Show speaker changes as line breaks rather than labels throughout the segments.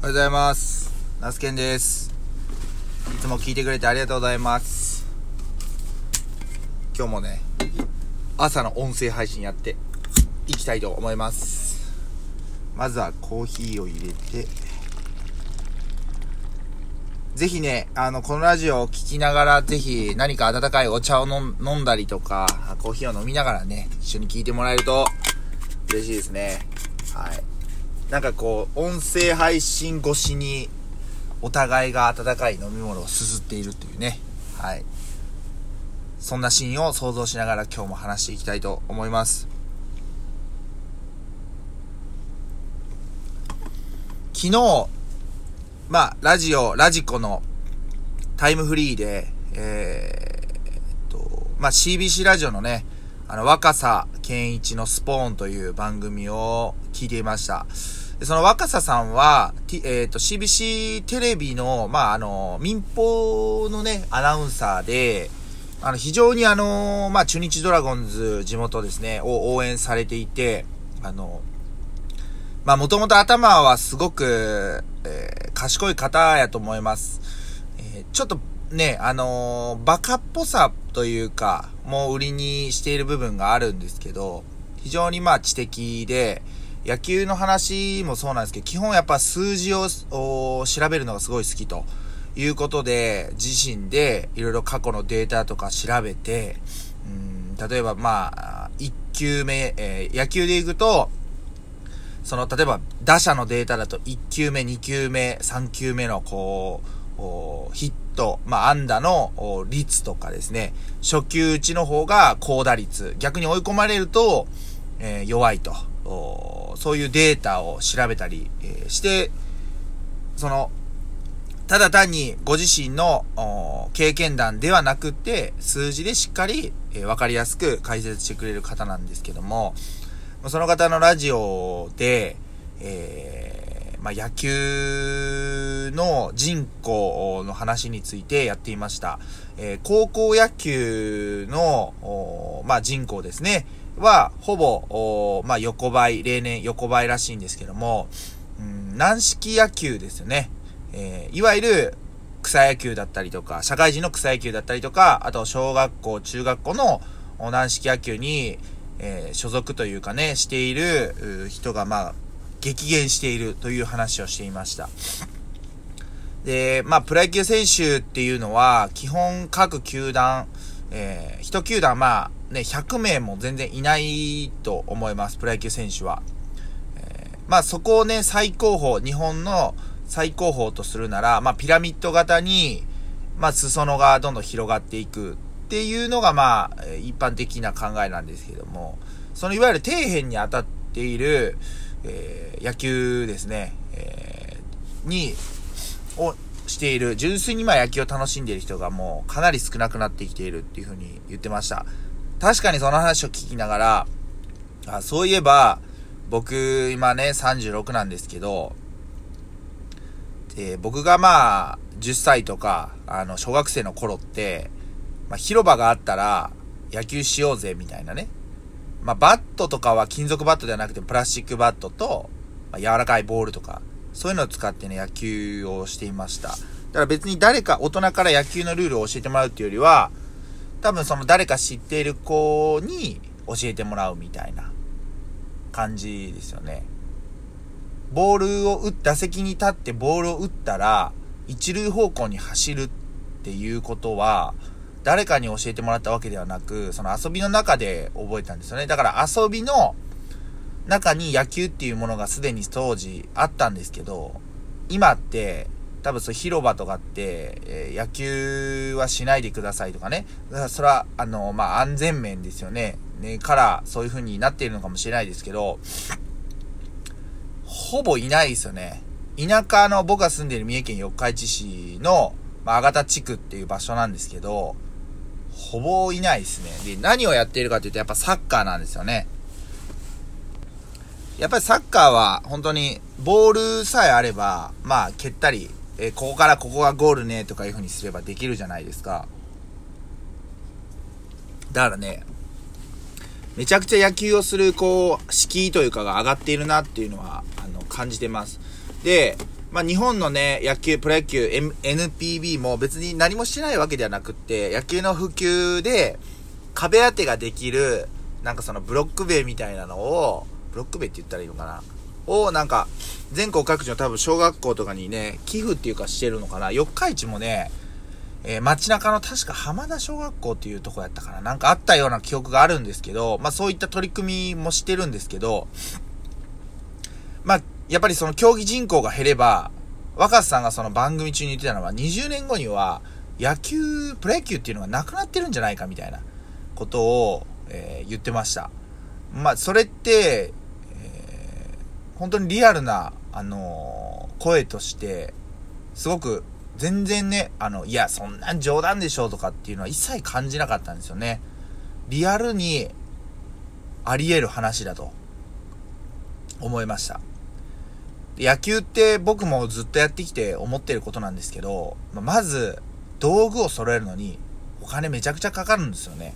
おはようございます。ナスケンです。いつも聞いてくれてありがとうございます。今日もね、朝の音声配信やっていきたいと思います。まずはコーヒーを入れて、ぜひね、あの、このラジオを聞きながら、ぜひ何か温かいお茶を飲ん飲んだりとか、コーヒーを飲みながらね、一緒に聞いてもらえると嬉しいですね。はい。なんかこう、音声配信越しに、お互いが温かい飲み物をすすっているというね。はい。そんなシーンを想像しながら今日も話していきたいと思います。昨日、まあ、ラジオ、ラジコのタイムフリーで、えー、っと、まあ、CBC ラジオのね、あの、若狭健一のスポーンという番組を聞いていました。でその若狭さんは、えっ、と、CBC テレビの、まあ、あの、民放のね、アナウンサーで、あの、非常にあの、まあ、中日ドラゴンズ地元ですね、を応援されていて、あの、まあ、もともと頭はすごく、えー賢い方やと思います。えーちょっとね、あのーバカっぽさというか、もう売りにしている部分があるんですけど、非常にまあ知的で、野球の話もそうなんですけど、基本やっぱ数字を調べるのがすごい好きということで、自身でいろいろ過去のデータとか調べて、うん例えばまあ、1球目、えー野球でいくと、その、例えば、打者のデータだと、1球目、2球目、3球目の、こう、ヒット、まあ、安打の率とかですね、初球打ちの方が高打率、逆に追い込まれると、えー弱いと、そういうデータを調べたり、えーして、その、ただ単にご自身の経験談ではなくって、数字でしっかり、えーわかりやすく解説してくれる方なんですけども、その方のラジオで、えーまあ、野球の人口の話についてやっていました。えー高校野球の、まあ、人口ですね、は、ほぼ、まあ、横ばい、例年横ばいらしいんですけども、うん軟式野球ですよね。えーいわゆる、草野球だったりとか、社会人の草野球だったりとか、あと小学校、中学校の軟式野球に、えー所属というかね、している人が、まあ、激減しているという話をしていました。で、まあ、プロ野球選手っていうのは、基本各球団、えー、一球団、まあ、ね、100名も全然いないと思います、プロ野球選手は。えーまあ、そこをね、最高峰、日本の最高峰とするなら、まあ、ピラミッド型に、まあ、裾野がどんどん広がっていくっていうのが、まあ、一般的な考えなんですけども、そのいわゆる底辺に当たっている、えー野球ですね、えーに、をしている、純粋にまあ野球を楽しんでいる人がもうかなり少なくなってきているっていうふうに言ってました。確かにその話を聞きながら、あそういえば、僕今ね36なんですけど、で僕がまあ10歳とか、あの小学生の頃って、まあ広場があったら野球しようぜみたいなね。まあバットとかは金属バットではなくてプラスチックバットと、まあ、柔らかいボールとか、そういうのを使ってね、野球をしていました。だから別に誰か、大人から野球のルールを教えてもらうっていうよりは、多分その誰か知っている子に教えてもらうみたいな感じですよね。ボールを打っ打席に立ってボールを打ったら、一塁方向に走るっていうことは、誰かに教えてもらったわけではなく、その遊びの中で覚えたんですよね。だから遊びの中に野球っていうものがすでに当時あったんですけど、今って、多分そう広場とかって、えー野球はしないでくださいとかね。だからそれは、あの、まあ、安全面ですよね。ね、から、そういう風になっているのかもしれないですけど、ほぼいないですよね。田舎の僕が住んでいる三重県四日市市の、まあ、阿形地区っていう場所なんですけど、ほぼいないですね。で、何をやっているかというと、やっぱサッカーなんですよね。やっぱりサッカーは本当にボールさえあれば、まあ蹴ったり、えーここからここがゴールねとかいう風にすればできるじゃないですか。だからね、めちゃくちゃ野球をする、こう、敷居というかが上がっているなっていうのは、あの、感じてます。で、まあ、日本のね、野球、プロ野球、M、NPB も別に何もしてないわけではなくって、野球の普及で、壁当てができる、なんかそのブロック塀みたいなのを、ブロック塀って言ったらいいのかな？を、なんか、全国各地の多分小学校とかにね、寄付っていうかしてるのかな？四日市もね、えー、街中の確か浜田小学校っていうとこやったかな？なんかあったような記憶があるんですけど、まあそういった取り組みもしてるんですけど、まあ、やっぱりその競技人口が減れば、若狭さんがその番組中に言ってたのは、20年後には、野球、プロ野球っていうのがなくなってるんじゃないかみたいなことを、えー、言ってました。まあ、それって、えー、本当にリアルな、あのー、声として、すごく、全然ね、あの、いや、そんなん冗談でしょうとかっていうのは一切感じなかったんですよね。リアルに、あり得る話だと、思いました。野球って僕もずっとやってきて思ってることなんですけど、まず、道具を揃えるのに、お金めちゃくちゃかかるんですよね。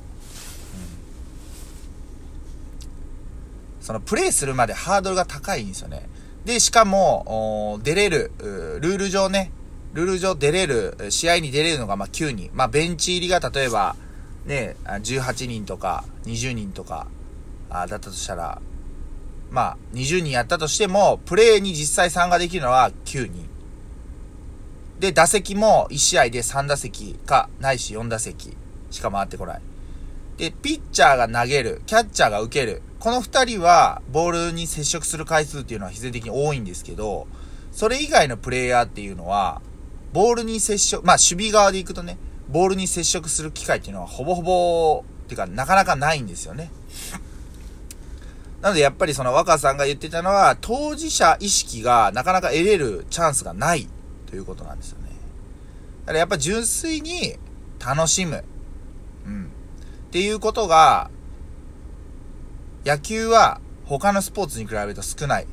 うん、その、プレイするまでハードルが高いんですよね。で、しかも、出れる、ルール上ね、ルール上出れる、試合に出れるのがま9人。まあ、ベンチ入りが例えば、ね、18人とか20人とか、あだったとしたら、まあ、20人やったとしても、プレーに実際参加できるのは9人。で、打席も1試合で3打席か、ないし4打席しか回ってこない。で、ピッチャーが投げる、キャッチャーが受ける。この2人は、ボールに接触する回数っていうのは必然的に多いんですけど、それ以外のプレイヤーっていうのは、ボールに接触、まあ、守備側で行くとね、ボールに接触する機会っていうのはほぼほぼ、っていうか、なかなかないんですよね。なのでやっぱりその若さんが言ってたのは、当事者意識がなかなか得れるチャンスがないということなんですよね。だからやっぱ純粋に楽しむ。うん。っていうことが、野球は他のスポーツに比べると少ない。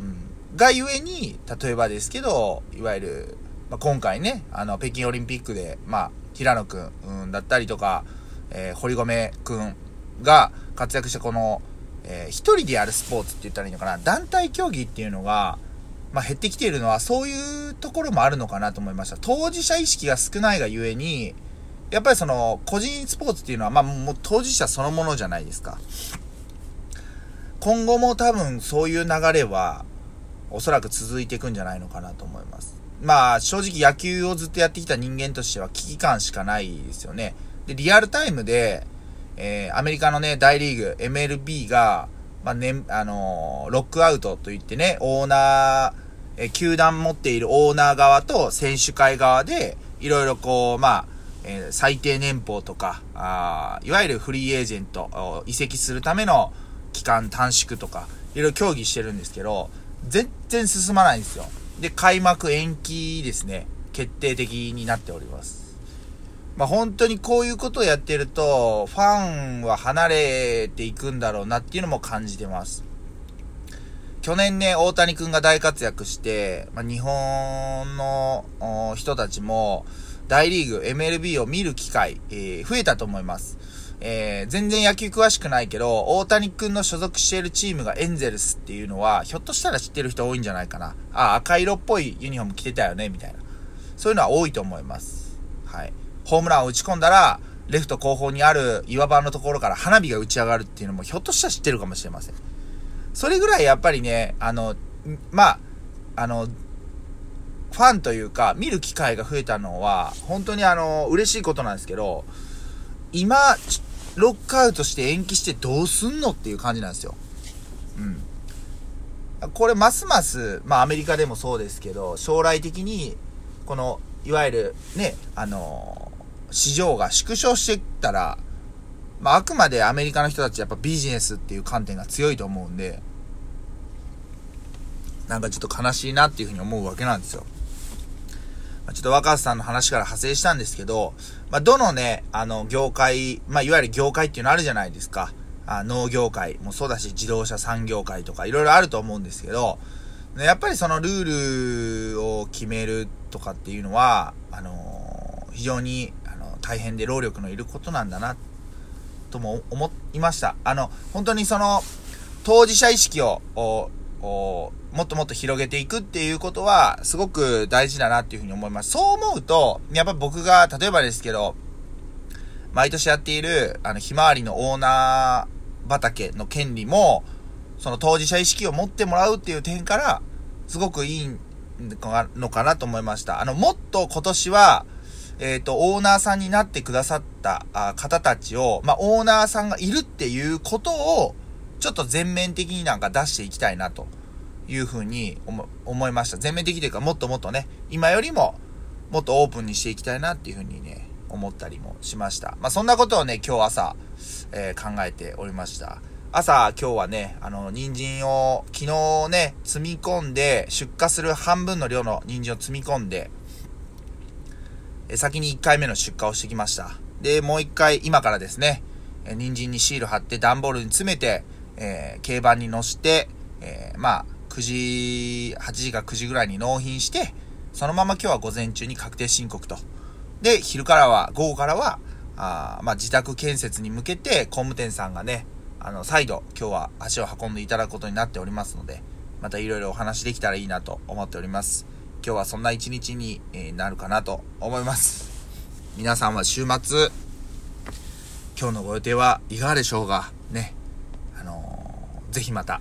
うん。がゆえに、例えばですけど、いわゆる、まあ、今回ね、あの、北京オリンピックで、まあ、平野くん、うん、だったりとか、えー、堀米くんが活躍したこの、えー、一人でやるスポーツって言ったらいいのかな、団体競技っていうのが、まあ、減ってきているのは、そういうところもあるのかなと思いました。当事者意識が少ないがゆえに、やっぱりその、個人スポーツっていうのは、まあ、もう当事者そのものじゃないですか。今後も多分そういう流れは、おそらく続いていくんじゃないのかなと思います。まあ、正直野球をずっとやってきた人間としては危機感しかないですよね。で、リアルタイムで、えー、アメリカのね、大リーグ、MLB が、まあ、ね、あのー、ロックアウトといってね、オーナー、えー、球団持っているオーナー側と選手会側で、いろいろこう、まあ、えー、最低年俸とか、ああいわゆるフリーエージェント、移籍するための期間短縮とか、いろいろ協議してるんですけど、全然進まないんですよ。で、開幕延期ですね、決定的になっております。まあ、本当にこういうことをやってると、ファンは離れていくんだろうなっていうのも感じてます。去年ね、大谷くんが大活躍して、まあ、日本の人たちも、大リーグ、MLB を見る機会、えー、増えたと思います。えー、全然野球詳しくないけど、大谷くんの所属しているチームがエンゼルスっていうのは、ひょっとしたら知ってる人多いんじゃないかな。あ、赤色っぽいユニフォーム着てたよね、みたいな。そういうのは多いと思います。はい。ホームランを打ち込んだら、レフト後方にある岩場のところから花火が打ち上がるっていうのもひょっとしたら知ってるかもしれません。それぐらいやっぱりね、あの、まあ、あの、ファンというか、見る機会が増えたのは、本当にあの、嬉しいことなんですけど、今、ロックアウトして延期してどうすんのっていう感じなんですよ。うん。これますます、まあアメリカでもそうですけど、将来的に、この、いわゆるね、あの市場が縮小していったら、まあ、あくまでアメリカの人たちやっぱビジネスっていう観点が強いと思うんで、なんかちょっと悲しいなっていうふうに思うわけなんですよ。まあ、ちょっと若狭さんの話から派生したんですけど、まあ、どのね、あの、業界、まあ、いわゆる業界っていうのあるじゃないですか。あ農業界もそうだし、自動車産業界とかいろいろあると思うんですけど、やっぱりそのルールを決めるとかっていうのは、あのー、非常に大変で労力のいることなんだな、とも思いました。あの、本当にその、当事者意識をもっともっと広げていくっていうことは、すごく大事だなっていうふうに思います。そう思うと、やっぱ僕が、例えばですけど、毎年やっている、あの、ひまわりのオーナー畑の権利も、その当事者意識を持ってもらうっていう点から、すごくいいのかなと思いました。あの、もっと今年は、えっ、ー、と、オーナーさんになってくださった方たちを、まあ、オーナーさんがいるっていうことを、ちょっと全面的になんか出していきたいなというふうに思いました。全面的というかもっともっとね、今よりももっとオープンにしていきたいなっていうふうにね、思ったりもしました。まあ、そんなことをね、今日朝、えー、考えておりました。朝、今日はね、あの、人参を昨日ね、積み込んで、出荷する半分の量の人参を積み込んで、先に1回目の出荷をしてきました。で、もう1回、今からですね、え人参にシール貼って段ボールに詰めて、えー、軽バンに乗して、えー、まあ、9時、8時か9時ぐらいに納品して、そのまま今日は午前中に確定申告と。で、昼からは、午後からは、あまあ、自宅建設に向けて工務店さんがね、あの、再度今日は足を運んでいただくことになっておりますので、またいろいろお話できたらいいなと思っております。今日はそんな一日に、えなるかなと思います。皆さんは週末、今日のご予定はいかがでしょうか？ね。あのー、ぜひまた。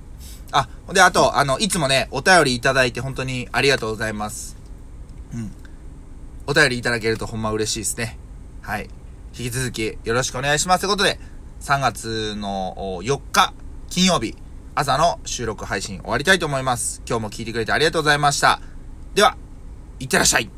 あ、で、あと、あの、いつもね、お便りいただいて本当にありがとうございます。うん。お便りいただけるとほんま嬉しいですね。はい。引き続きよろしくお願いします。ということで、3月の4日、金曜日、朝の収録配信終わりたいと思います。今日も聞いてくれてありがとうございました。では、いってらっしゃい。